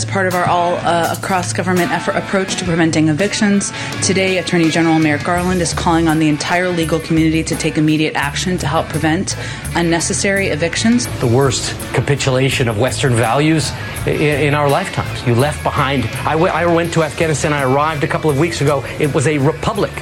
As part of our all uh, across government effort approach to preventing evictions, today Attorney General Merrick Garland is calling on the entire legal community to take immediate action to help prevent unnecessary evictions. The worst capitulation of Western values in, in our lifetimes. You left behind. I, w- I went to Afghanistan. I arrived a couple of weeks ago. It was a republic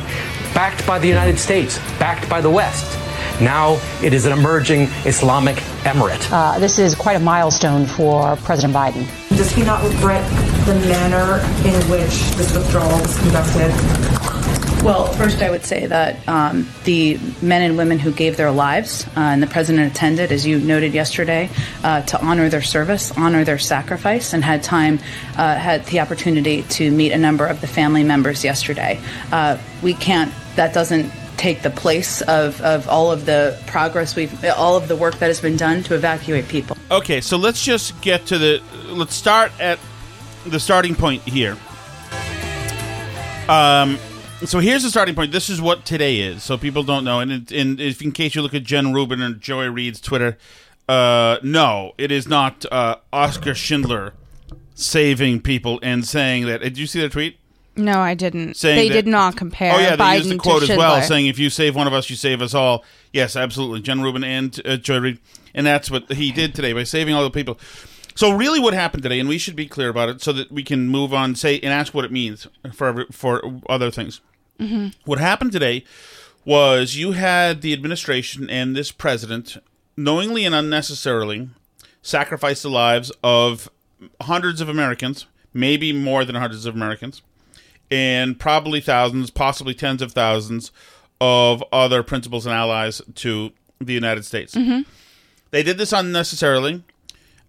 backed by the United States, backed by the West. Now it is an emerging Islamic emirate. Uh, this is quite a milestone for President Biden. Does he not regret the manner in which this withdrawal was conducted? Well, first, I would say that um, the men and women who gave their lives, uh, and the president attended, as you noted yesterday, uh, to honor their service, honor their sacrifice, and had time, uh, had the opportunity to meet a number of the family members yesterday. Uh, we can't, that doesn't take the place of, of all of the progress we've, all of the work that has been done to evacuate people. Okay, so let's just get to the. Let's start at the starting point here. Um, so here's the starting point. This is what today is, so people don't know. And, it, and if in case you look at Jen Rubin and Joy Reid's Twitter, uh, no, it is not uh, Oscar Schindler saving people and saying that. Did you see the tweet? No, I didn't. Saying they that- did not compare. Oh yeah, they Biden used the quote as well, saying if you save one of us, you save us all. Yes, absolutely, Jen Rubin and uh, Joy Reid, and that's what he did today by saving all the people. So really, what happened today, and we should be clear about it, so that we can move on, say, and ask what it means for every- for other things. Mhm. What happened today was you had the administration and this president knowingly and unnecessarily sacrifice the lives of hundreds of Americans, maybe more than hundreds of Americans, and probably thousands, possibly tens of thousands of other principals and allies to the United States. Mhm. They did this unnecessarily.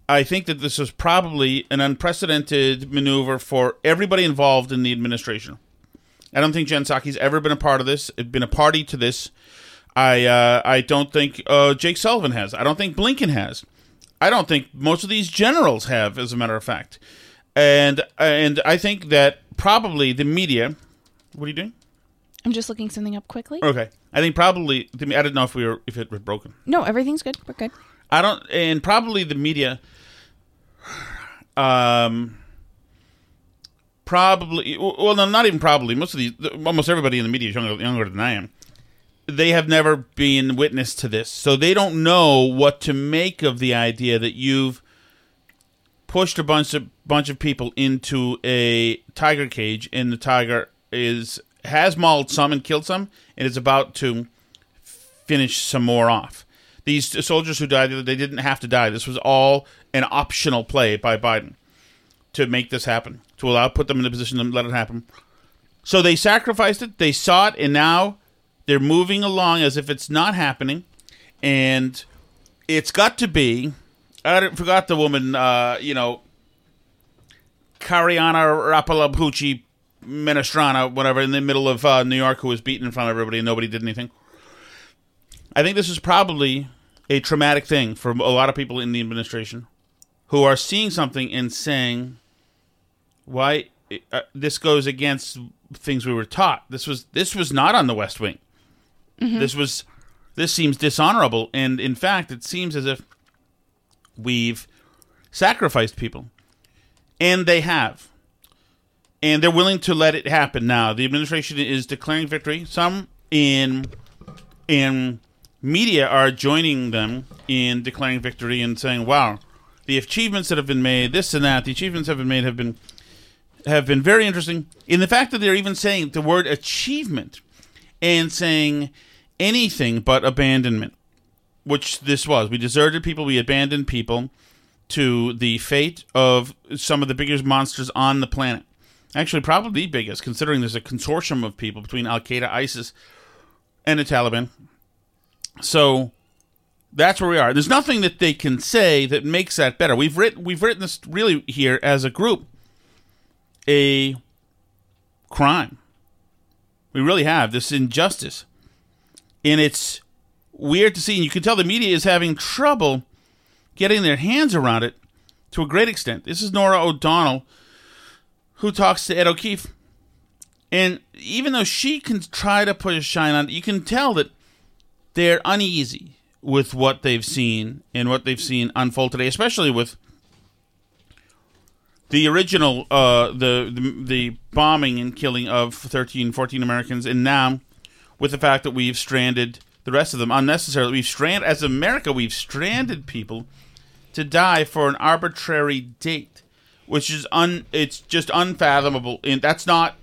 I think that this was probably an unprecedented maneuver for everybody involved in the administration. I don't think Jen Psaki's ever been a part of this, been a party to this. I uh, I don't think uh, Jake Sullivan has. I don't think Blinken has. I don't think most of these generals have, as a matter of fact. And and I think that probably the media. What are you doing? I'm just looking something up quickly. Okay, I think probably the, I didn't know if we were if it was broken. No, everything's good. We're good. I don't, and probably the media. Um, probably, well, no, not even probably. Most of these, almost everybody in the media is younger, younger than I am. They have never been witness to this, so they don't know what to make of the idea that you've pushed a bunch of bunch of people into a tiger cage, and the tiger is has mauled some and killed some, and is about to finish some more off. These soldiers who died, they didn't have to die. This was all an optional play by Biden to make this happen, to allow put them in a position to let it happen. So they sacrificed it, they saw it, and now they're moving along as if it's not happening. And it's got to be. I forgot the woman. Uh, you know, Cariana Rapalapucci Minestrana, whatever, in the middle of uh, New York, who was beaten in front of everybody and nobody did anything. I think this is probably a traumatic thing for a lot of people in the administration who are seeing something and saying, "Why uh, this goes against things we were taught? This was this was not on the West Wing. This was this seems dishonorable, and in fact, it seems as if we've sacrificed people, and they have." and they're willing to let it happen now. The administration is declaring victory. Some in in media are joining them in declaring victory and saying, "Wow, the achievements that have been made, this and that, the achievements have been made have been have been very interesting." In the fact that they're even saying the word achievement and saying anything but abandonment, which this was. We deserted people, we abandoned people to the fate of some of the biggest monsters on the planet. Actually, probably the biggest, considering there's a consortium of people between Al Qaeda, ISIS, and the Taliban. So that's where we are. There's nothing that they can say that makes that better. We've written we've written this really here as a group a crime. We really have this injustice, and it's weird to see. And you can tell the media is having trouble getting their hands around it to a great extent. This is Norah O'Donnell who talks to Ed O'Keefe. And even though she can try to put a shine on it, you can tell that they're uneasy with what they've seen and what they've seen unfold today, especially with the original, uh, the, the the bombing and killing of 13, 14 Americans, and now with the fact that we've stranded the rest of them unnecessarily. We've stranded, as America, we've stranded people to die for an arbitrary date which is un it's just unfathomable. And that's not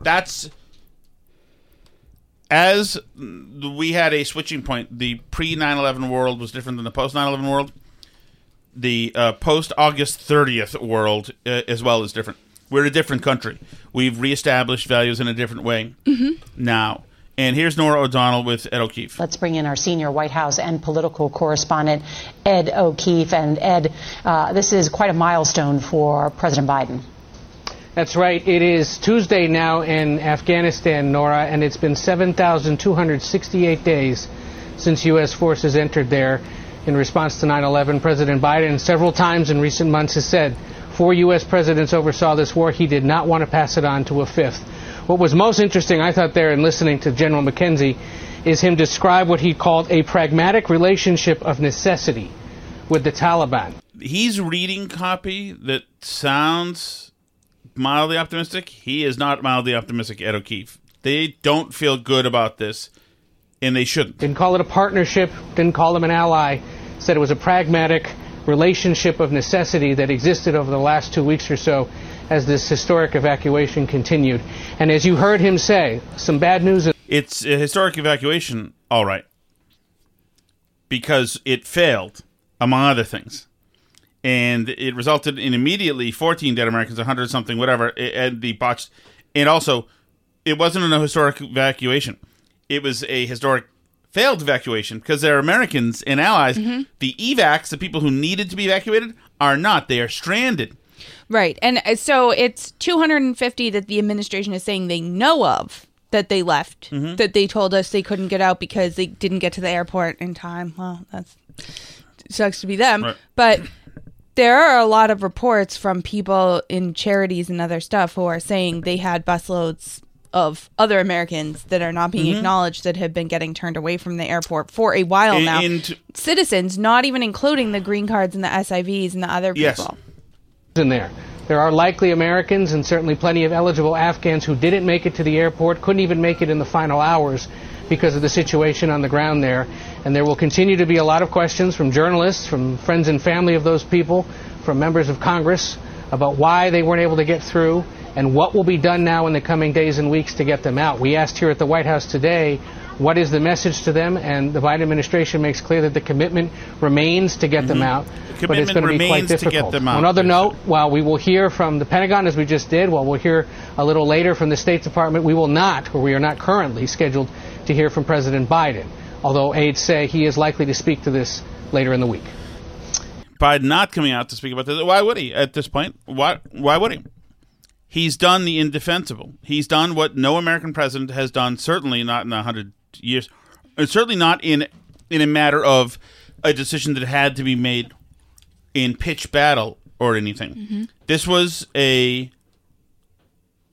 that's as we had a switching point the pre 9-11 world was different than the post 9-11 world. The uh, post august 30th world uh, as well is different. We're a different country. We've reestablished values in a different way. Now and here's norah o'donnell with ed o'keefe Let's bring in our senior White House and political correspondent, Ed O'Keefe. And Ed, uh, this is quite a milestone for President Biden. That's right. It is Tuesday now in Afghanistan, Norah, and it's been 7,268 days since U.S. forces entered there in response to 9 11. President Biden, several times in recent months, has said four U.S. presidents oversaw this war. He did not want to pass it on to a fifth. What was most interesting, I thought, there in listening to General McKenzie, is him describe what he called a pragmatic relationship of necessity with the Taliban. he's reading copy that sounds mildly optimistic. He is not mildly optimistic, Ed O'Keefe. They don't feel good about this, and they shouldn't. Didn't call it a partnership, didn't call him an ally, said it was a pragmatic relationship of necessity that existed over the last two weeks or so as this historic evacuation continued. And as you heard him say, some bad news. It's a historic evacuation, all right, because it failed, among other things. And it resulted in immediately 14 dead Americans, 100 something, whatever, and the botched. And also, it wasn't a historic evacuation. It was a historic failed evacuation because they're Americans and allies. Mm-hmm. The evacs, the people who needed to be evacuated, are not. They are stranded. Right. And uh, so it's 250 that the administration is saying they know of that they left, Mm-hmm. that they told us they couldn't get out because they didn't get to the airport in time. Well, that's sucks to be them. Right. But there are a lot of reports from people in charities and other stuff who are saying they had busloads of other Americans that are not being Mm-hmm. acknowledged that have been getting turned away from the airport for a while And- now. and- Citizens, not even including the green cards and the SIVs and the other Yes. people. In there. There are likely Americans and certainly plenty of eligible Afghans who didn't make it to the airport, couldn't even make it in the final hours because of the situation on the ground there. And there will continue to be a lot of questions from journalists, from friends and family of those people, from members of Congress about why they weren't able to get through and what will be done now in the coming days and weeks to get them out. We asked here at the White House today what is the message to them, and the Biden administration makes clear that the commitment remains to get them mm-hmm. out. but it's going to be quite remains to get difficult. them out, On another note, while we will hear from the Pentagon as we just did, while we'll hear a little later from the State Department, we will not, or we are not currently scheduled to hear from President Biden. Although aides say he is likely to speak to this later in the week. Biden not coming out to speak about this. Why would he at this point? Why? Why would he? He's done the indefensible. He's done what no American president has done, certainly not in a hundred years, and certainly not in in a matter of a decision that had to be made in pitch battle or anything. Mm-hmm. This was a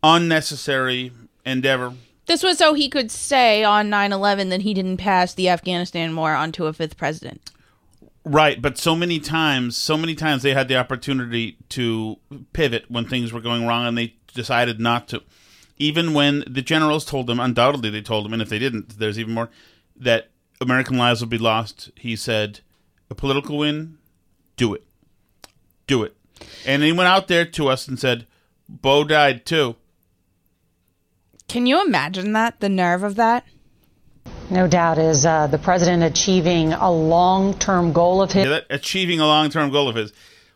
unnecessary endeavor. This was so he could say on 9/11 that he didn't pass the Afghanistan war onto a fifth president. Right, but so many times, so many times they had the opportunity to pivot when things were going wrong, and they decided not to. Even when the generals told them, undoubtedly they told them, and if they didn't, there's even more, that American lives would be lost. He said, "A political win, do it, do it," and he went out there to us and said, "Bo died too." Can you imagine that? The nerve of that? No doubt is uh, the president achieving a long-term goal of his. Yeah, that achieving a long term goal of his.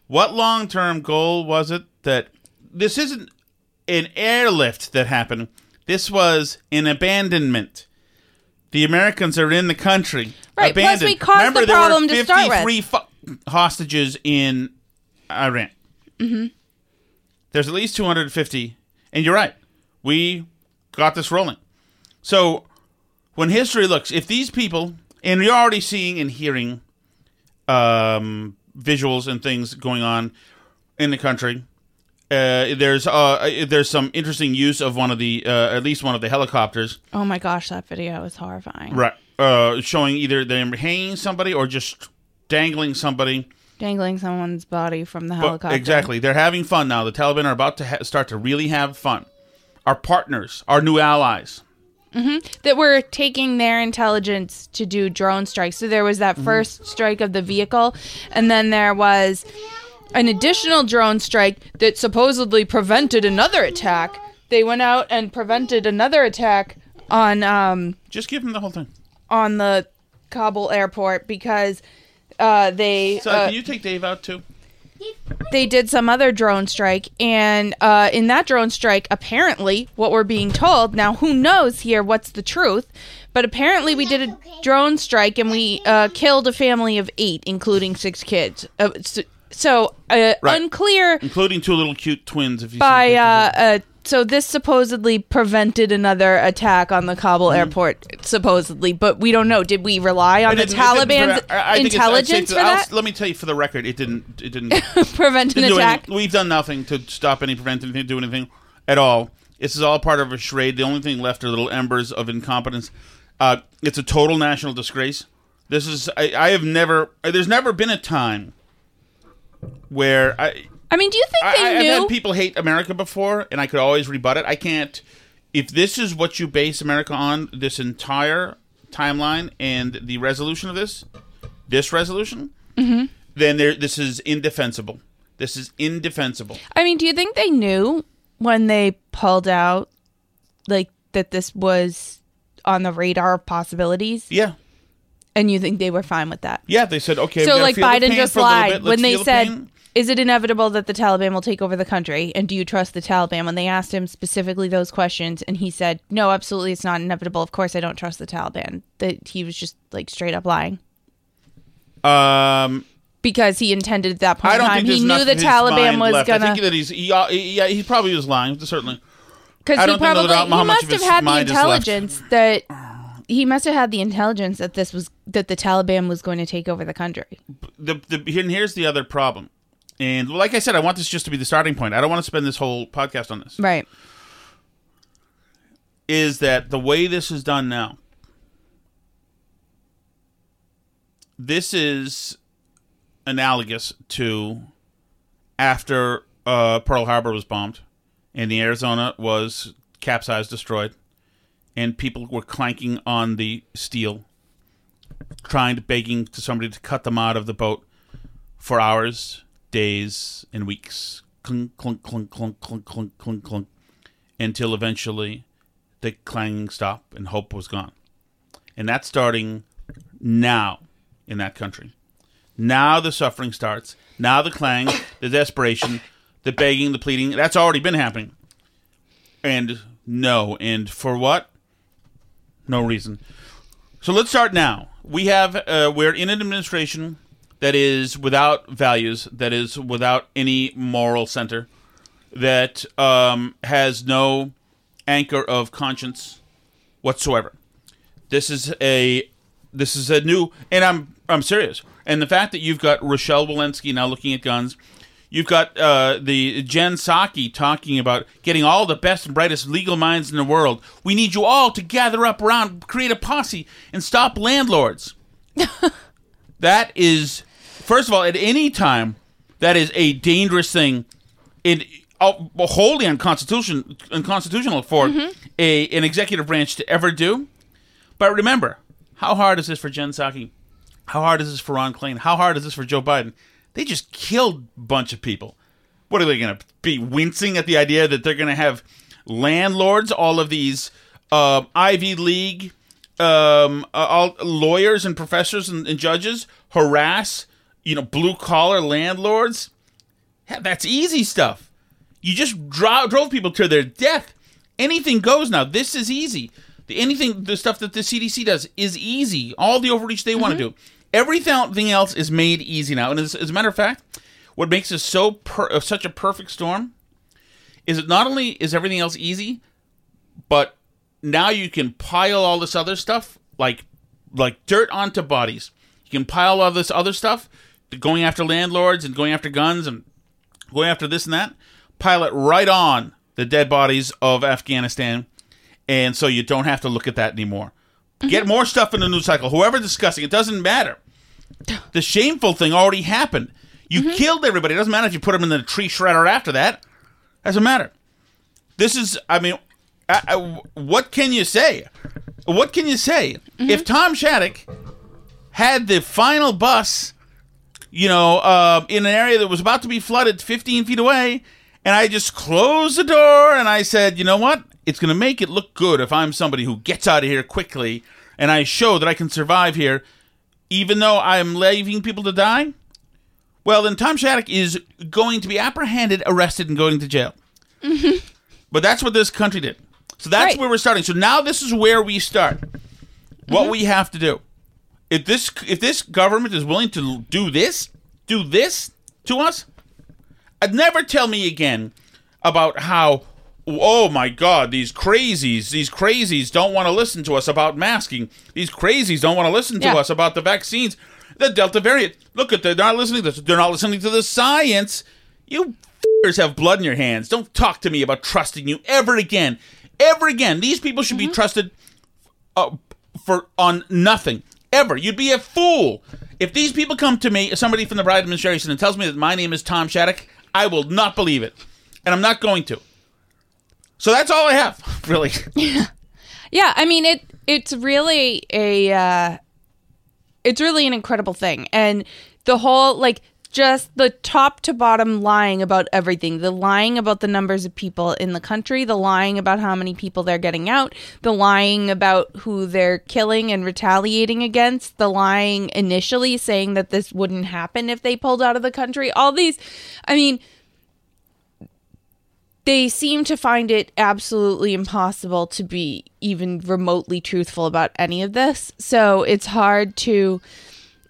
What long term goal was it that this isn't an airlift that happened? This was an abandonment. The Americans are in the country. Right, plus Abandoned. we caused Remember, the there problem to start with. 53 fu- hostages in Iran. Mm-hmm. There's at least 250. And you're right. We got this rolling. So when history looks, if these people, and you're already seeing and hearing um, visuals and things going on in the country. Uh, there's uh, there's some interesting use of one of the uh, at least one of the helicopters, Oh my gosh, that video is horrifying. right? Uh, showing either them hanging somebody or just dangling somebody. Dangling someone's body from the But- helicopter. exactly, they're having fun now. The Taliban are about to ha- start to really have fun. Our partners, our new allies. that were taking their intelligence to do drone strikes. So there was that Mm-hmm. first strike of the vehicle, and then there was an additional drone strike that supposedly prevented another attack. They went out and prevented another attack on um, Just give them the whole thing. on the Kabul airport because uh, they So uh, can you take Dave out too? they did some other drone strike and uh, in that drone strike apparently what we're being told now who knows here what's the truth but apparently we did a drone strike and we uh, killed a family of eight including six kids uh, so, so uh, Right. unclear Including two little cute twins. If you see by pictures of- uh, uh, so this supposedly prevented another attack on the Kabul airport supposedly but we don't know did we rely on Mm-hmm. It the didn't- it didn't taliban's I- I think it's- I'd say intelligence to- for I'll- that Let me tell you for the record, it didn't. It didn't prevent an didn't do attack anything. We've done nothing to stop any, prevent anything, do anything at all. This is all part of a charade. The only thing left are little embers of incompetence. Uh, it's a total national disgrace. This is. I, I have never. There's never been a time where I. I mean, do you think they I- I've knew? had people hate America before, and I could always rebut it. I can't. If this is what you base America on, this entire timeline and the resolution of this, this resolution, Mm-hmm. then there, this is indefensible. This is indefensible. I mean, do you think they knew when they pulled out, like that this was on the radar of possibilities? Yeah, And you think they were fine with that? yeah. They said okay. so, like Biden just for a little lied when they said, pain. "Is it inevitable that the Taliban will take over the country?" And do you trust the Taliban? When they asked him specifically those questions, and he said, "No, absolutely, it's not inevitable. Of course, I don't trust the Taliban." That he was just like straight up lying Um, because he intended at that point I don't time think he knew the Taliban mind was left. gonna. I think that he's he, uh, yeah he probably was lying certainly. Because he probably he must have had the mind is left. intelligence that he must have had the intelligence that this was that the Taliban was going to take over the country. the, the and here's the other problem. And like I said, I want this just to be the starting point. I don't want to spend this whole podcast on this. Right. Is that the way this is done now? This is analogous to after uh, Pearl Harbor was bombed and the Arizona was capsized, destroyed, and people were clanking on the steel, trying to begging to somebody to cut them out of the boat for hours, days, and weeks. Clunk, clunk, clunk, clunk, clunk, clunk, clunk, clunk, until eventually the clanging stopped and hope was gone. And that's starting now in that country. Now the suffering starts. Now the clang, the desperation, the begging, the pleading. That's already been happening. And no. And for what? No reason. So let's start now. We have uh, we're in an administration that is without values, that is without any moral center, that um, has no anchor of conscience whatsoever. This is a this is a new, and I'm I'm serious. And the fact that you've got Rochelle Walensky now looking at guns, you've got uh, the Jen Psaki talking about getting all the best and brightest legal minds in the world. We need you all to gather up around, create a posse, and stop landlords. that is, first of all, at any time, that is a dangerous thing. In uh, wholly unconstitutional, unconstitutional for a an executive branch to ever do. But remember, how hard is this for Jen Psaki? How hard is this for Ron Klain? How hard is this for Joe Biden? They just killed a bunch of people. What are they going to be wincing at the idea that they're going to have landlords, all of these uh, Ivy League um, uh, all lawyers and professors and, and judges harass, you know, blue collar landlords? Yeah, that's easy stuff. You just dro- drove people to their death. Anything goes now. This is easy. The, anything, the stuff that the CDC does is easy. All the overreach they want to do. Everything else is made easy now. And as, as a matter of fact, what makes this so per- uh, such a perfect storm is that not only is everything else easy, but now you can pile all this other stuff like like dirt onto bodies. You can pile all this other stuff, going after landlords and going after guns and going after this and that. Pile it right on the dead bodies of Afghanistan, and so you don't have to look at that anymore. Mm-hmm. Get more stuff in the news cycle. Whoever discussing it doesn't matter. The shameful thing already happened. You mm-hmm. killed everybody. It doesn't matter if you put them in the tree shredder after that. Doesn't matter. This is, I mean, I, I, what can you say? What can you say? Mm-hmm. If Tom Shattuck had the final bus, you know, uh, in an area that was about to be flooded 15 feet away, and I just closed the door and I said, you know what? It's going to make it look good if I'm somebody who gets out of here quickly and I show that I can survive here, even though I'm leaving people to die. Well, then Tom Shattuck is going to be apprehended, arrested, and going to jail. Mm-hmm. But that's what this country did. So that's Right. where we're starting. So now this is where we start. What mm-hmm. we have to do. If this if this government is willing to do this, do this to us, I'd never tell me again about how oh my god, these crazies, these crazies don't want to listen to us about masking. These crazies don't want to listen to Yeah. us about the vaccines. The Delta variant. Look at they're not listening to this. They're not listening to the science. You f***ers have blood in your hands. Don't talk to me about trusting you ever again. Ever again. These people should be trusted uh, for on nothing ever. You'd be a fool if these people come to me, somebody from the Biden administration, and tells me that my name is Tom Shattuck. I will not believe it, and I'm not going to. So that's all I have, really. Yeah, yeah. I mean it. It's really a. Uh, it's really an incredible thing, and the whole like just the top to bottom lying about everything. The lying about the numbers of people in the country. The lying about how many people they're getting out. The lying about who they're killing and retaliating against. The lying initially saying that this wouldn't happen if they pulled out of the country. All these, I mean they seem to find it absolutely impossible to be even remotely truthful about any of this. So it's hard to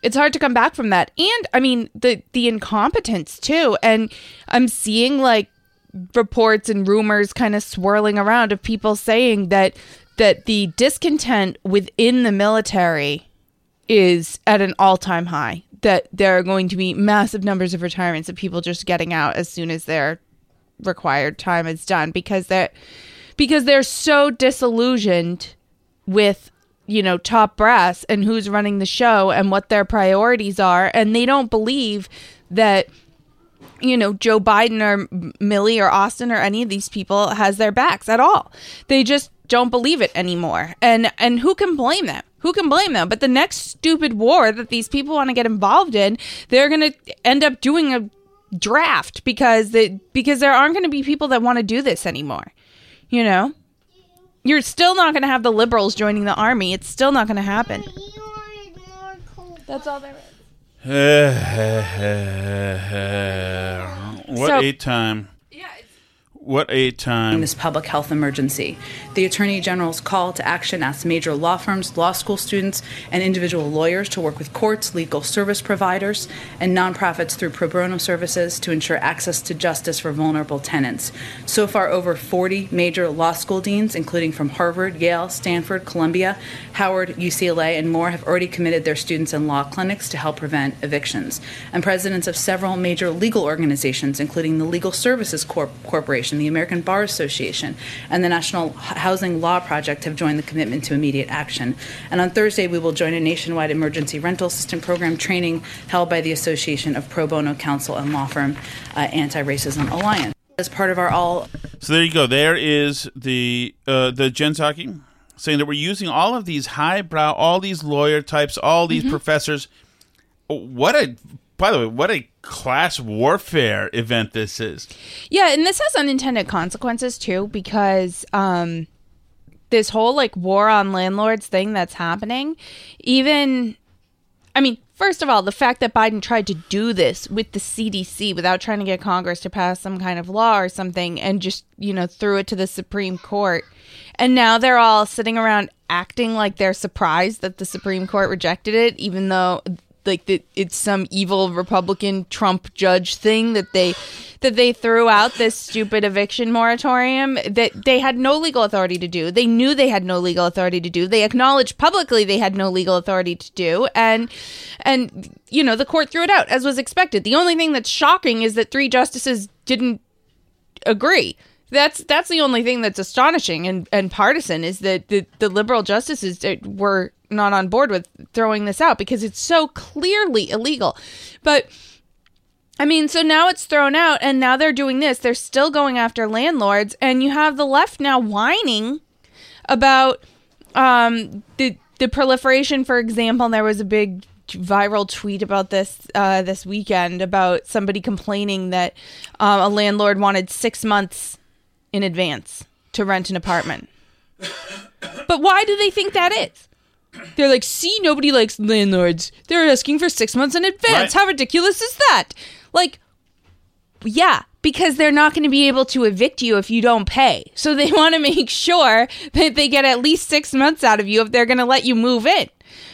it's hard to come back from that. And I mean the the incompetence too. And I'm seeing like reports and rumors kind of swirling around of people saying that that the discontent within the military is at an all-time high that there are going to be massive numbers of retirements of people just getting out as soon as their required time is done because they're because they're so disillusioned with you know top brass and who's running the show and what their priorities are and they don't believe that you know Joe Biden or Milley or Austin or any of these people has their backs at all. They just don't believe it anymore. And and who can blame them? Who can blame them? But the next stupid war that these people want to get involved in, they're going to end up doing a draft because they, because there aren't going to be people that want to do this anymore. You know? You're still not going to have the liberals joining the army. It's still not going to happen. That's all there is. what So- a time. What a time. this public health emergency. The Attorney General's call to action asks major law firms, law school students, and individual lawyers to work with courts, legal service providers, and nonprofits through pro bono services to ensure access to justice for vulnerable tenants. So far, over 40 major law school deans, including from Harvard, Yale, Stanford, Columbia, Howard, UCLA, and more, have already committed their students in law clinics to help prevent evictions. And presidents of several major legal organizations, including the Legal Services Corp- Corporation, the American Bar Association, and the National Housing Law Project, have joined the commitment to immediate action. And on Thursday, we will join a nationwide emergency rental assistant program training held by the Association of Pro Bono Counsel and Law Firm uh, Anti Racism Alliance. As part of our all So there you go. There is the uh, the Jen Psaki saying that we're using all of these highbrow, all these lawyer types, all these Mm-hmm. professors. What a by the way, what a class warfare event this is. Yeah, and this has unintended consequences too because um this whole like war on landlords thing that's happening, even I mean, first of all, the fact that Biden tried to do this with the CDC without trying to get Congress to pass some kind of law or something and just, you know, threw it to the Supreme Court. And now they're all sitting around acting like they're surprised that the Supreme Court rejected it, even though like that it's some evil Republican Trump judge thing that they that they threw out this stupid eviction moratorium that they had no legal authority to do. They knew they had no legal authority to do. They acknowledged publicly they had no legal authority to do and and you know, the court threw it out as was expected. The only thing that's shocking is that three justices didn't agree. That's that's the only thing that's astonishing and, and partisan is that the, the liberal justices were not on board with throwing this out because it's so clearly illegal. But I mean, so now it's thrown out and now they're doing this. They're still going after landlords and you have the left now whining about um the the proliferation for example, there was a big viral tweet about this uh, this weekend about somebody complaining that um, a landlord wanted six months in advance to rent an apartment. But why do they think that is? They're like, see, nobody likes landlords. They're asking for six months in advance. Right. How ridiculous is that? Like, yeah, because they're not going to be able to evict you if you don't pay. So they want to make sure that they get at least six months out of you if they're going to let you move in.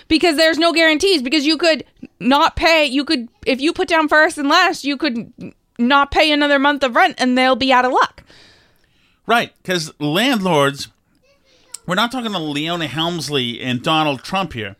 Because there's no guarantees. Because you could not pay. You could, if you put down first and last, you could not pay another month of rent and they'll be out of luck. Right, because landlords, we're not talking to Leona Helmsley and Donald Trump here.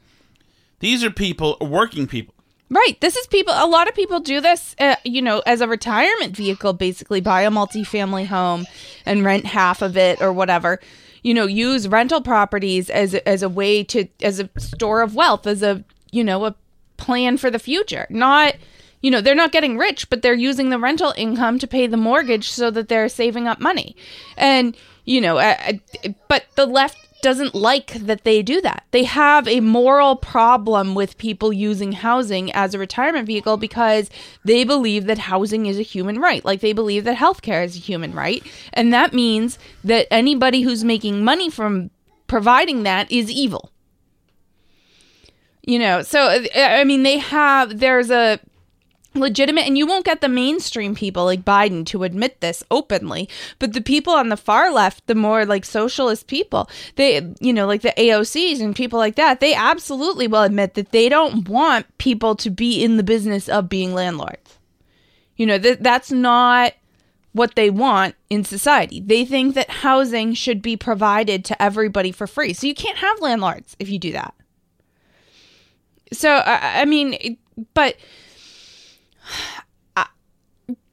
These are people, working people. Right. This is people. A lot of people do this, uh, you know, as a retirement vehicle. Basically, buy a multifamily home and rent half of it or whatever. You know, use rental properties as as a way to as a store of wealth, as a you know a plan for the future. Not, you know, they're not getting rich, but they're using the rental income to pay the mortgage so that they're saving up money. And you know, uh, uh, but the left doesn't like that they do that. They have a moral problem with people using housing as a retirement vehicle because they believe that housing is a human right. Like they believe that healthcare is a human right. And that means that anybody who's making money from providing that is evil. You know, so uh, I mean, they have, there's a, legitimate and you won't get the mainstream people like Biden to admit this openly but the people on the far left the more like socialist people they you know like the AOCs and people like that they absolutely will admit that they don't want people to be in the business of being landlords. You know that that's not what they want in society. They think that housing should be provided to everybody for free. So you can't have landlords if you do that. So I, I mean but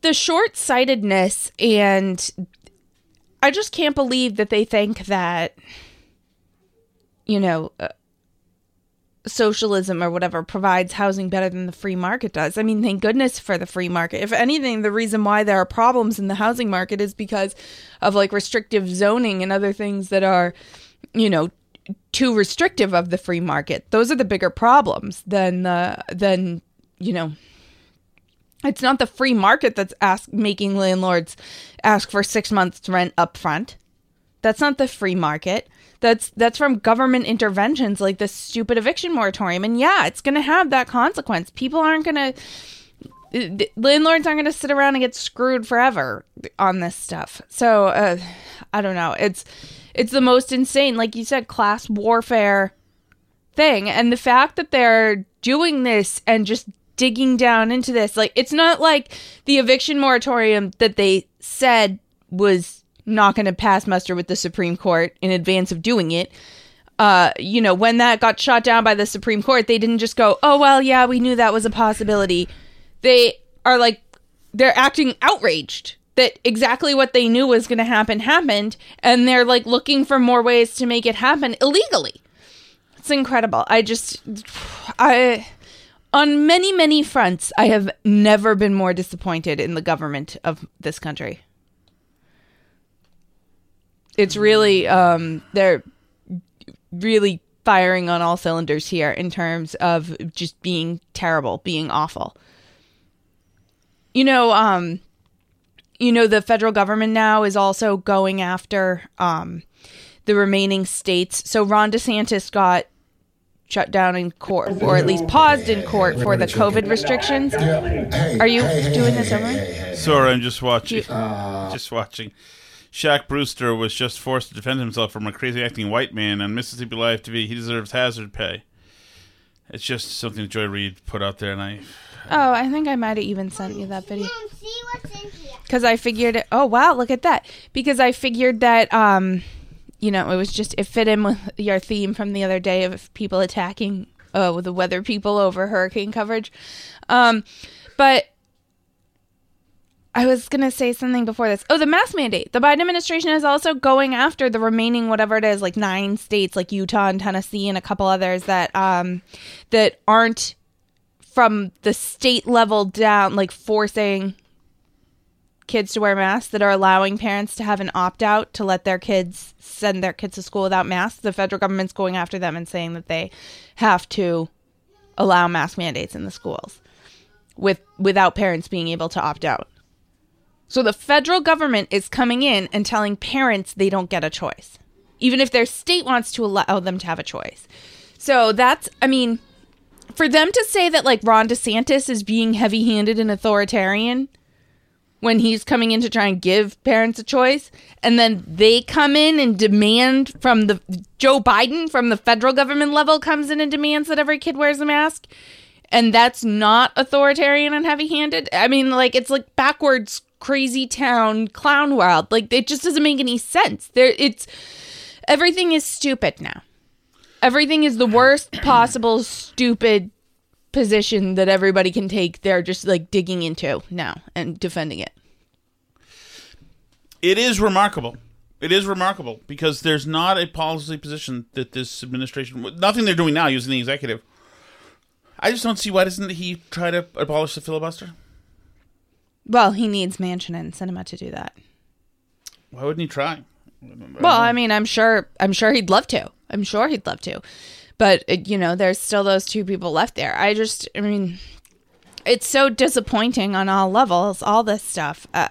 the short sightedness and I just can't believe that they think that you know uh, socialism or whatever provides housing better than the free market does. I mean, thank goodness for the free market. If anything, the reason why there are problems in the housing market is because of like restrictive zoning and other things that are, you know, too restrictive of the free market. Those are the bigger problems than the than, you know, it's not the free market that's ask making landlords ask for six months rent up front. That's not the free market. That's that's from government interventions like the stupid eviction moratorium. And yeah, it's gonna have that consequence. People aren't gonna landlords aren't going to sit around and get screwed forever on this stuff. So uh, I don't know. It's it's the most insane, like you said, class warfare thing, and the fact that they're doing this and just digging down into this, like it's not like the eviction moratorium that they said was not going to pass muster with the Supreme Court in advance of doing it. Uh, you know, when that got shot down by the Supreme Court, they didn't just go, "Oh well, yeah, we knew that was a possibility." They are like they're acting outraged that exactly what they knew was going to happen happened and they're like looking for more ways to make it happen illegally. It's incredible. I just I on many many fronts I have never been more disappointed in the government of this country. It's really um they're really firing on all cylinders here in terms of just being terrible, being awful. You know, um you know the federal government now is also going after um the remaining states. So Ron DeSantis got shut down in court or at least paused in court for the COVID restrictions. Are you doing this over? Sorry, I'm just watching. just watching. Shaq Brewster was just forced to defend himself from a crazy acting white man on Mississippi Live TV. He deserves hazard pay. It's just something Joy Reid put out there, and I. Oh, I think I might have even sent you that video. Because I figured, it, oh wow, look at that. Because I figured that, um, you know, it was just it fit in with your theme from the other day of people attacking uh, the weather people over hurricane coverage. Um, but I was going to say something before this. Oh, the mask mandate. The Biden administration is also going after the remaining whatever it is, like nine states like Utah and Tennessee and a couple others that um that aren't from the state level down like forcing kids to wear masks that are allowing parents to have an opt out to let their kids send their kids to school without masks. The federal government's going after them and saying that they have to allow mask mandates in the schools with without parents being able to opt out. So the federal government is coming in and telling parents they don't get a choice, even if their state wants to allow them to have a choice. So that's, I mean, for them to say that like Ron DeSantis is being heavy handed and authoritarian when he's coming in to try and give parents a choice, and then they come in and demand from the Joe Biden from the federal government level comes in and demands that every kid wears a mask. And that's not authoritarian and heavy handed. I mean, like, it's like backwards crazy town clown world. Like it just doesn't make any sense. There it's everything is stupid now. Everything is the worst possible stupid position that everybody can take. They're just like digging into now and defending it. It is remarkable. It is remarkable because there's not a policy position that this administration, nothing they're doing now using the executive. I just don't see why doesn't he try to abolish the filibuster? Well, he needs Manchin and Sinema to do that. Why wouldn't he try? Well, I mean, I'm sure. I'm sure he'd love to. I'm sure he'd love to, but you know, there's still those two people left there. I just, I mean, it's so disappointing on all levels. All this stuff. Uh,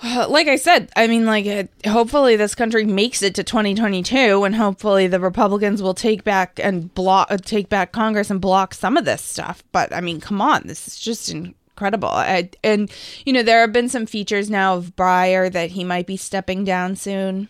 like I said, I mean, like, hopefully this country makes it to 2022, and hopefully the Republicans will take back and block, uh, take back Congress and block some of this stuff. But I mean, come on, this is just in, incredible. I, and you know, there have been some features now of Breyer that he might be stepping down soon.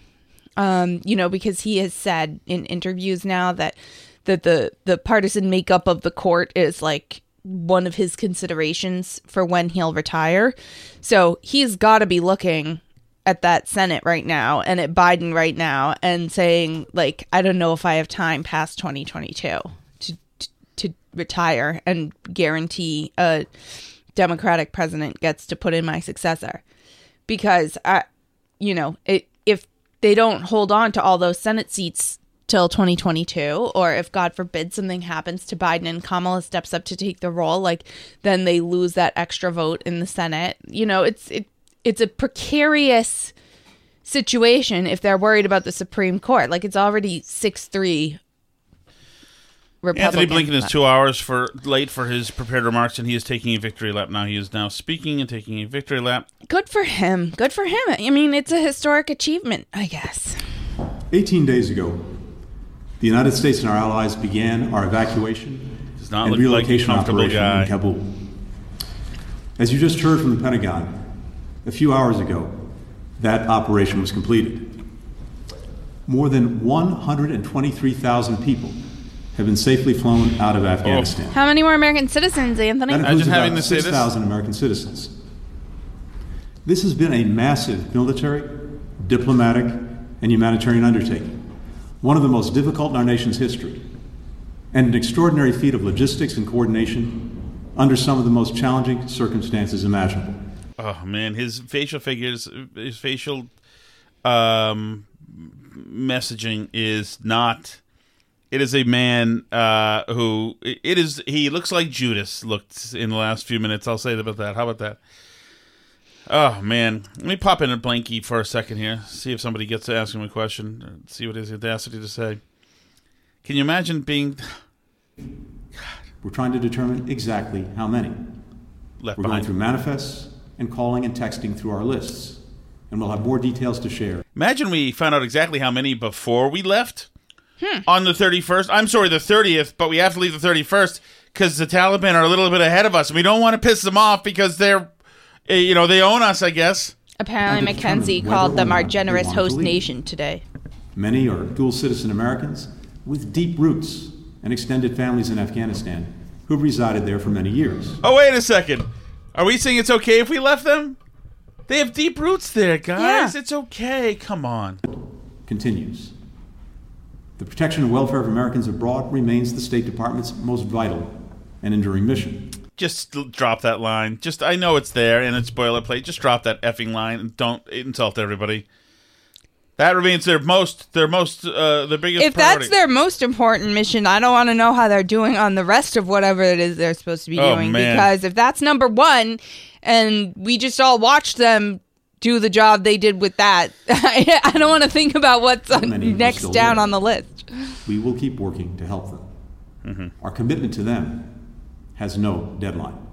Um, you know, because he has said in interviews now that that the the partisan makeup of the court is like one of his considerations for when he'll retire. So he's got to be looking at that Senate right now and at Biden right now and saying like I don't know if I have time past 2022 to to, to retire and guarantee a Democratic president gets to put in my successor. Because I you know, it, if they don't hold on to all those Senate seats till 2022 or if god forbid something happens to Biden and Kamala steps up to take the role like then they lose that extra vote in the Senate. You know, it's it it's a precarious situation if they're worried about the Supreme Court. Like it's already 6-3 Antony Blinken is two hours for late for his prepared remarks, and he is taking a victory lap now. He is now speaking and taking a victory lap. Good for him. Good for him. I mean, it's a historic achievement, I guess. 18 days ago, the United States and our allies began our evacuation Does not and look like relocation comfortable operation guy. in Kabul. As you just heard from the Pentagon, a few hours ago, that operation was completed. More than 123,000 people have been safely flown out of Afghanistan. How many more American citizens, Antony? That includes about 6,000 American citizens. This has been a massive military, diplomatic, and humanitarian undertaking, one of the most difficult in our nation's history, and an extraordinary feat of logistics and coordination under some of the most challenging circumstances imaginable. Oh man, his facial figures, his facial um, messaging is not. It is a man uh, who it is. He looks like Judas looked in the last few minutes. I'll say about that. How about that? Oh man, let me pop in a blankie for a second here. See if somebody gets to ask him a question. See what his audacity to say. Can you imagine being? We're trying to determine exactly how many. Left We're behind. going through manifests and calling and texting through our lists, and we'll have more details to share. Imagine we found out exactly how many before we left on the 31st. I'm sorry, the 30th, but we have to leave the 31st because the Taliban are a little bit ahead of us. and We don't want to piss them off because they're, eh, you know, they own us, I guess. Apparently, And to determine Mackenzie called them our generous want to host nation today. Many are dual citizen Americans with deep roots and extended families in Afghanistan who've resided there for many years. Oh, wait a second. Are we saying it's okay if we left them? They have deep roots there, guys. It's okay. Come on. Continues. The protection and welfare of Americans abroad remains the State Department's most vital and enduring mission. Just drop that line. Just, I know it's there and it's boilerplate. Just drop that effing line and don't insult everybody. That remains their most, their most, uh, their biggest If priority. that's their most important mission, I don't want to know how they're doing on the rest of whatever it is they're supposed to be Oh, doing. man. Because if that's number one, and we just all watched them do the job they did with that, I don't want to think about what's on, next down there. on the list. We will keep working to help them. Mm-hmm. Our commitment to them has no deadline.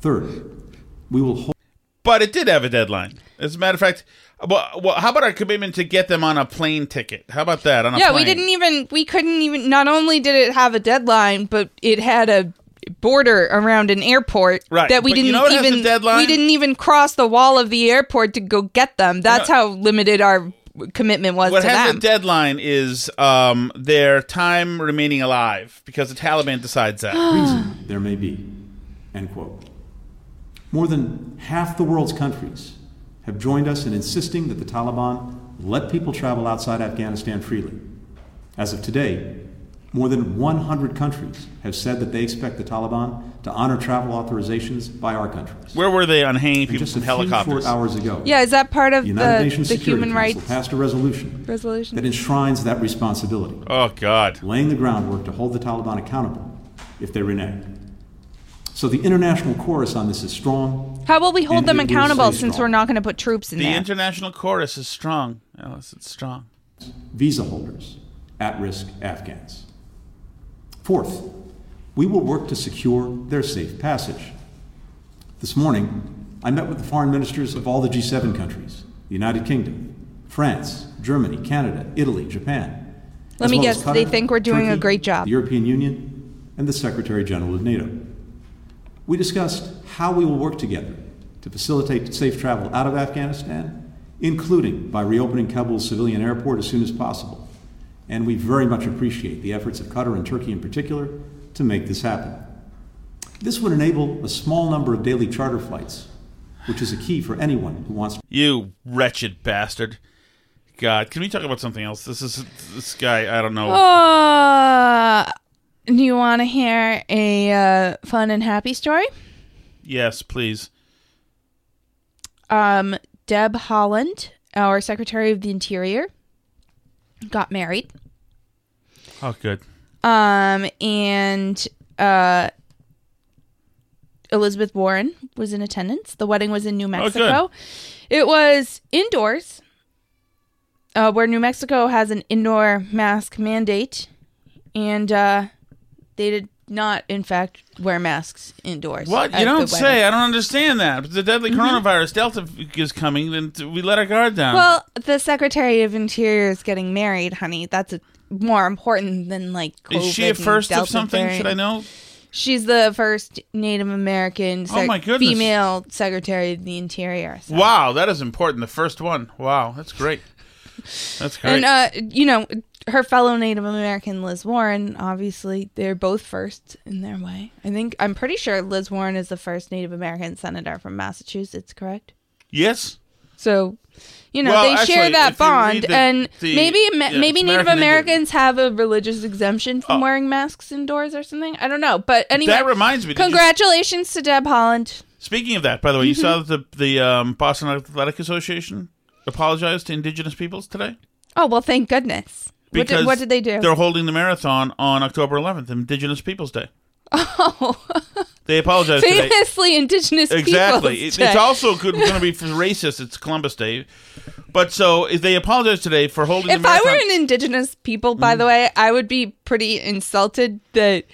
Third, we will hold. but it did have a deadline. As a matter of fact, well, well, how about our commitment to get them on a plane ticket? How about that? On a Yeah, plane? we didn't even, we couldn't even, not only did it have a deadline, but it had a border around an airport Right, that we but didn't know even deadline? we didn't even cross the wall of the airport to go get them that's how limited our commitment was What to has them a deadline is um, their time remaining alive because the Taliban decides that. reason there may be. End quote. More than half the world's countries have joined us in insisting that the Taliban let people travel outside Afghanistan freely. As of today, more than 100 countries have said that they expect the Taliban to honor travel authorizations by our countries. Where were they on hanging And people just from a few helicopters? short hours ago, yeah is that part of the the, United Nations the Security human Council rights passed a resolution resolution that enshrines that responsibility, Oh God! laying the groundwork to hold the Taliban accountable if they renege. So the international chorus on this is strong. how will we hold them accountable since we're not going to put troops in The there The international chorus is strong, Alice. It's strong. Visa holders, at risk Afghans. Fourth, we will work to secure their safe passage. This morning, I met with the foreign ministers of all the G7 countries the United Kingdom, France, Germany, Canada, Italy, Japan. Let me well guess, they Qatar, think we're doing a Turkey, great job. The European Union, and the Secretary General of NATO. We discussed how we will work together to facilitate safe travel out of Afghanistan, including by reopening Kabul's civilian airport as soon as possible. And we very much appreciate the efforts of Qatar and Turkey in particular to make this happen. This would enable a small number of daily charter flights, which is a key for anyone who wants You wretched bastard! God, can we talk about something else? This is this guy. I don't know. uh, do you want to hear a uh, fun and happy story Yes, please. um, deb haaland our secretary of the interior got married Oh, good. Um, and uh, Elizabeth Warren was in attendance. The wedding was in New Mexico. it was indoors, uh, where New Mexico has an indoor mask mandate, and uh, they did not, in fact, wear masks indoors. What you don't say? I don't understand that. The deadly Mhm. coronavirus Delta is coming, then we let our guard down. Well, the Secretary of Interior is getting married, honey. That's a, more important than like. COVID is she a first of something? variant. Should I know? She's the first Native American Oh, my goodness. female Secretary of the Interior. So- Wow, that is important. The first one. Wow, that's great. That's great. And uh, you know, her fellow Native American Liz Warren, obviously, they're both first in their way. I think I'm pretty sure Liz Warren is the first Native American senator from Massachusetts, correct? yes. So, you know, Well, they actually, share that bond, the- and the- maybe yeah, maybe Native American Indian. Americans have a religious exemption from Oh. wearing masks indoors or something. I don't know, but anyway, That reminds me, did you- Congratulations to Deb Haaland. Speaking of that, by the way, you Mm-hmm. saw that the the um, Boston Athletic Association apologized to Indigenous peoples today Oh well, thank goodness. What did, what did they do? They're holding the marathon on October 11th, Indigenous Peoples Day. Oh, They apologized today. famously Indigenous Exactly. It- it's also going to be for racist. It's Columbus Day, but so if they apologize today for holding. if I were an indigenous people, by mm-hmm. the way, I would be pretty insulted that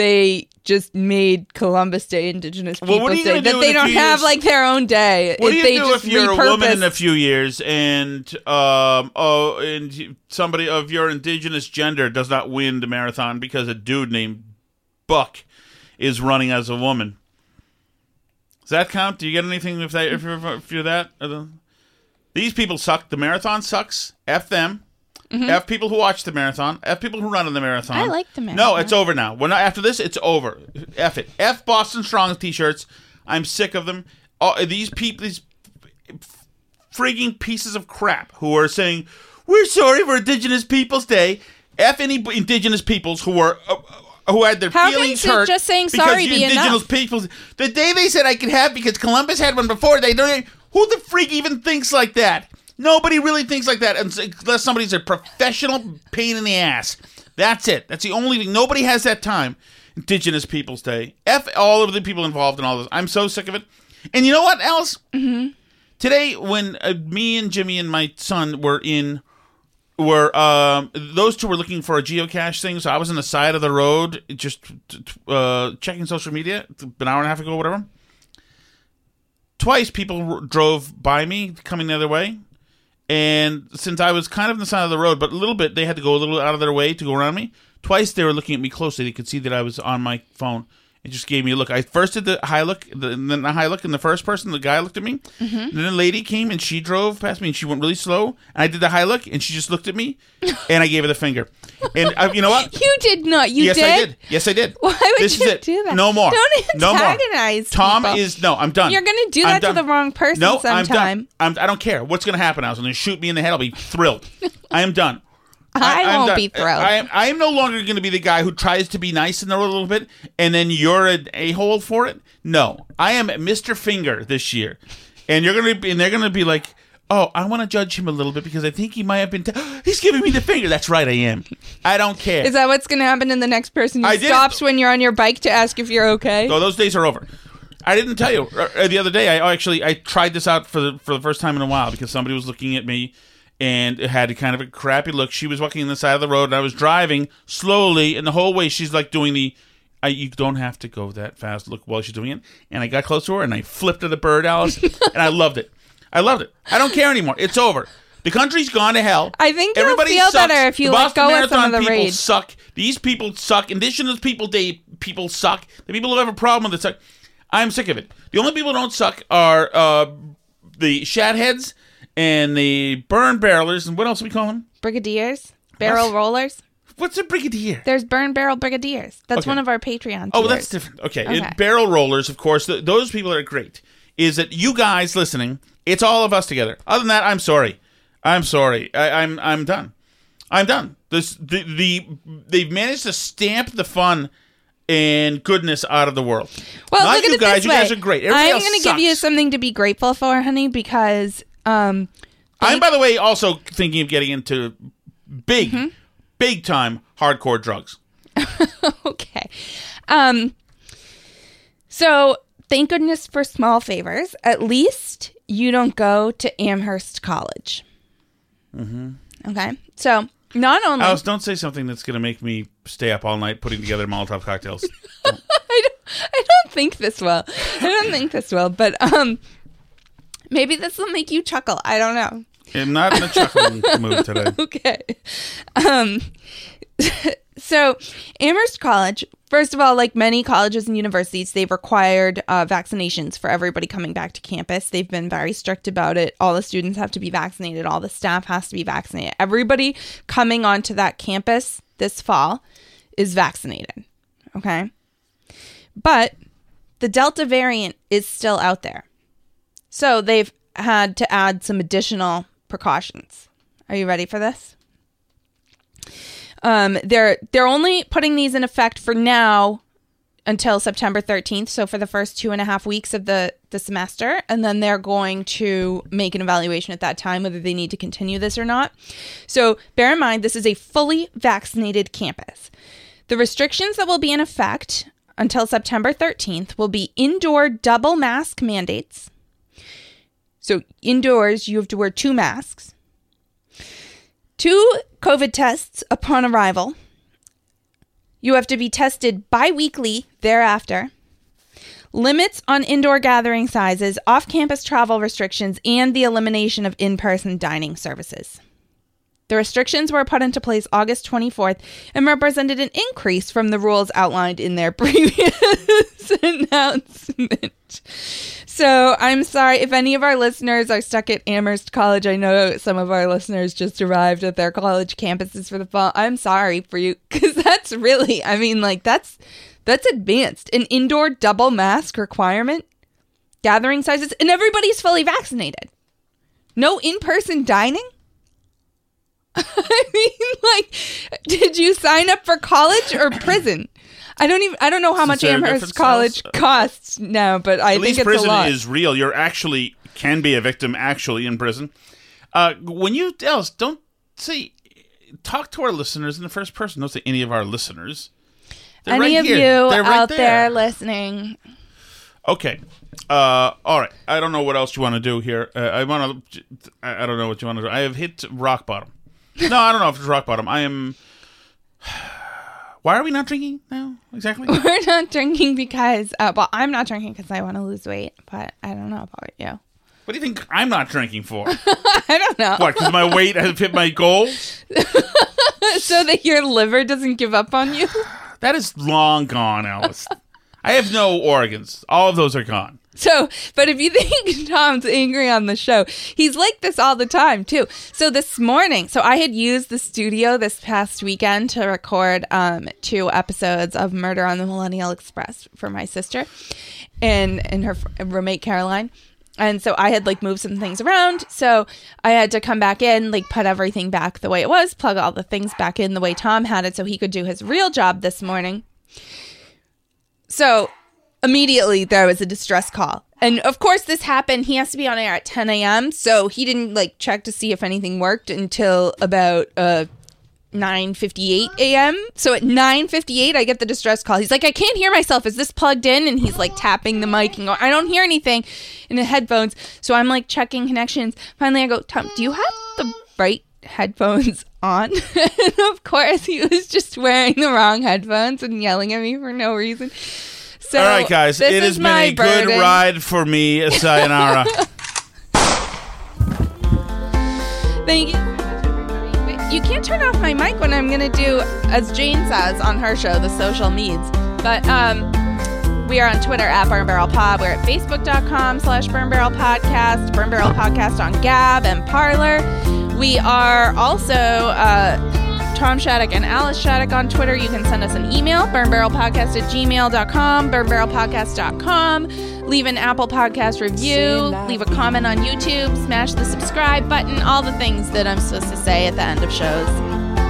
they just made Columbus Day Indigenous Well, Peoples Day. That they don't have years? like their own day. What do you they do if you're a woman in a few years and um oh and somebody of your indigenous gender does not win the marathon because a dude named Buck is running as a woman? Does that count? Do you get anything if they if you're, if you're that? These people suck. The marathon sucks. F them. F people who watch the marathon. F people who run in the marathon. Mm-hmm. I like the marathon. No, it's over now. We're not after this. It's over. F it. F Boston Strong t-shirts. I'm sick of them. All, these people, these freaking pieces of crap who are saying we're sorry for Indigenous Peoples Day. F any Indigenous peoples who are. Uh, who had their How feelings hurt just saying sorry you be indigenous enough? peoples the day they said I could have because Columbus had one before they don't who the freak even thinks like that nobody really thinks like that unless somebody's a professional pain in the ass. That's it. That's the only thing. Nobody has that time indigenous peoples day. F all of the people involved in all this. I'm so sick of it. And you know what else mm-hmm. today when uh, me and jimmy and my son were in were um, those two were looking for a geocache thing, so I was on the side of the road just uh, checking social media an hour and a half ago, whatever. Twice people r- drove by me coming the other way, and since I was kind of on the side of the road, but a little bit, they had to go a little out of their way to go around me. Twice they were looking at me closely; they could see that I was on my phone. It just gave me a look. I first did the high look, the, then the high look, and the first person, the guy looked at me. Mm-hmm. Then a lady came and she drove past me, and she went really slow. And I did the high look, and she just looked at me, and I gave her the finger. And uh, you know what? You did not. You yes, did. Yes, I did. Yes, I did. Why would this you do that? No more. Don't no more. antagonize Tom is no. I'm done. You're gonna do that to the wrong person No, I'm done. I'm, I don't care. What's going to happen? I was going to shoot me in the head. I'll be thrilled. I am done. I I'm won't be thrilled. I am, I am no longer going to be the guy who tries to be nice in there a little bit, and then you're an a hole for it. No, I am Mr. Finger this year, and you're going to be, and they're going to be like, "Oh, I want to judge him a little bit because I think he might have been. T- He's giving me the finger." That's right, I am. I don't care. Is that what's going to happen in the next person who I stops when you're on your bike to ask if you're okay? Oh, those days are over. I didn't tell you uh, uh, the other day. I actually I tried this out for the for the first time in a while because somebody was looking at me and it had a kind of a crappy look. She was walking on the side of the road and I was driving slowly, and the whole way she's like doing the. I, you don't have to go that fast. Look while she's doing it, and I got close to her and I flipped her the bird, Alice, and I loved it. I loved it. I don't care anymore. It's over. The country's gone to hell. I think you'll Everybody feel sucks. better if you the let Boston go of some Marathon of the people rage. suck. These people suck. Indigenous people day people suck. The people who have a problem with it suck. I'm sick of it. The only people who don't suck are uh, the shatheads and the burn barrelers and what else do we call them? Brigadiers, barrel What? rollers. What's a brigadier? There's burn barrel brigadiers. That's Okay. one of our Patreon. Oh, that's different. Okay, Okay. And barrel rollers, of course. Th- those people are great. Is that you guys listening? It's all of us together. Other than that, I'm sorry. I'm sorry. I, I'm I'm done. I'm done. This the, the they've managed to stamp the fun and goodness out of the world. Well, Not look at you it guys. this you guys are great. Everybody I'm else to give you sucks. something to be grateful for, honey, because um, I'm by the way also thinking of getting into big, Mm-hmm. big time hardcore drugs. okay. Um, so thank goodness for small favors. At least you don't go to Amherst College. Mm-hmm. Okay. So not only Alice, don't say something that's going to make me stay up all night putting together Molotov cocktails. I don't, I don't think this will. I don't think this will, but um, maybe this will make you chuckle. I don't know. I'm not in a chuckling mood today. Okay. Um, So, Amherst College, first of all, like many colleges and universities, they've required uh, vaccinations for everybody coming back to campus. They've been very strict about it. All the students have to be vaccinated, all the staff has to be vaccinated. Everybody coming onto that campus this fall is vaccinated. Okay. But the Delta variant is still out there. So, they've had to add some additional precautions. Are you ready for this? Um, they're they're only putting these in effect for now until September 13th. So for the first two and a half weeks of the the semester, and then they're going to make an evaluation at that time whether they need to continue this or not. So bear in mind this is a fully vaccinated campus. The restrictions that will be in effect until September 13th will be indoor double mask mandates. So indoors you have to wear two masks two COVID tests upon arrival. You have to be tested bi weekly thereafter. Limits on indoor gathering sizes, off campus travel restrictions, and the elimination of in person dining services. The restrictions were put into place August 24th and represented an increase from the rules outlined in their previous announcement. So I'm sorry if any of our listeners are stuck at Amherst College. I know some of our listeners just arrived at their college campuses for the fall. I'm sorry for you because that's really, I mean, like that's that's advanced. An indoor double mask requirement, gathering sizes, and everybody's fully vaccinated. No in-person dining. I mean, like, did you sign up for college or prison? I don't even. I don't know how much Amherst College costs now, but I At think it's prison a lot. is real. You're actually can be a victim actually in prison. Uh, when you else don't say talk to our listeners in the first person. Don't say any of our listeners. They're Any right of here. you They're right out there. listening, Okay. Uh, all right. I don't know what else you want to do here. Uh, I want to. I I don't know what you want to do. I have hit rock bottom. No, I don't know if it's rock bottom. I am. Why are we not drinking now? Exactly. we're not drinking because. Uh, well, I'm not drinking because I want to lose weight, but I don't know about you. What do you think I'm not drinking for? I don't know. what? Because my weight has hit my goals? so that your liver doesn't give up on you. That is long gone, Alice. I have no organs. All of those are gone. So, but if you think Tom's angry on the show, he's like this all the time too. So this morning, so I had used the studio this past weekend to record um, two episodes of Murder on the Millennial Express for my sister and and her roommate Caroline. And so I had like moved some things around. So I had to come back in, like put everything back the way it was, plug all the things back in the way Tom had it so he could do his real job this morning. So immediately there was a distress call. And of course this happened. He has to be on air at 10 a.m. So he didn't like check to see if anything worked until about uh 9:58 a.m. So at 9:58 I get the distress call. He's like I can't hear myself. Is this plugged in? And he's like tapping the mic and going I don't hear anything in the headphones. So I'm like checking connections. Finally I go, "Tom, do you have the right headphones on?" and of course he was just wearing the wrong headphones and yelling at me for no reason. So All right, guys. this It is has been my a good burden. ride for me. Sayonara. Thank you. You can't turn off my mic when I'm gonna do, as Jane says on her show, the social needs. But um, we are on Twitter at Burn Barrel Pod. We're at Facebook.com slash Burn Barrel Podcast, Burn Barrel Podcast on Gab and Parler. We are also uh, Tom Shattuck and Alice Shattuck on Twitter. You can send us an email, burnbarrelpodcast at gmail.com, burnbarrelpodcast.com. Leave an Apple Podcast review, leave a comment on YouTube, smash the subscribe button, all the things that I'm supposed to say at the end of shows.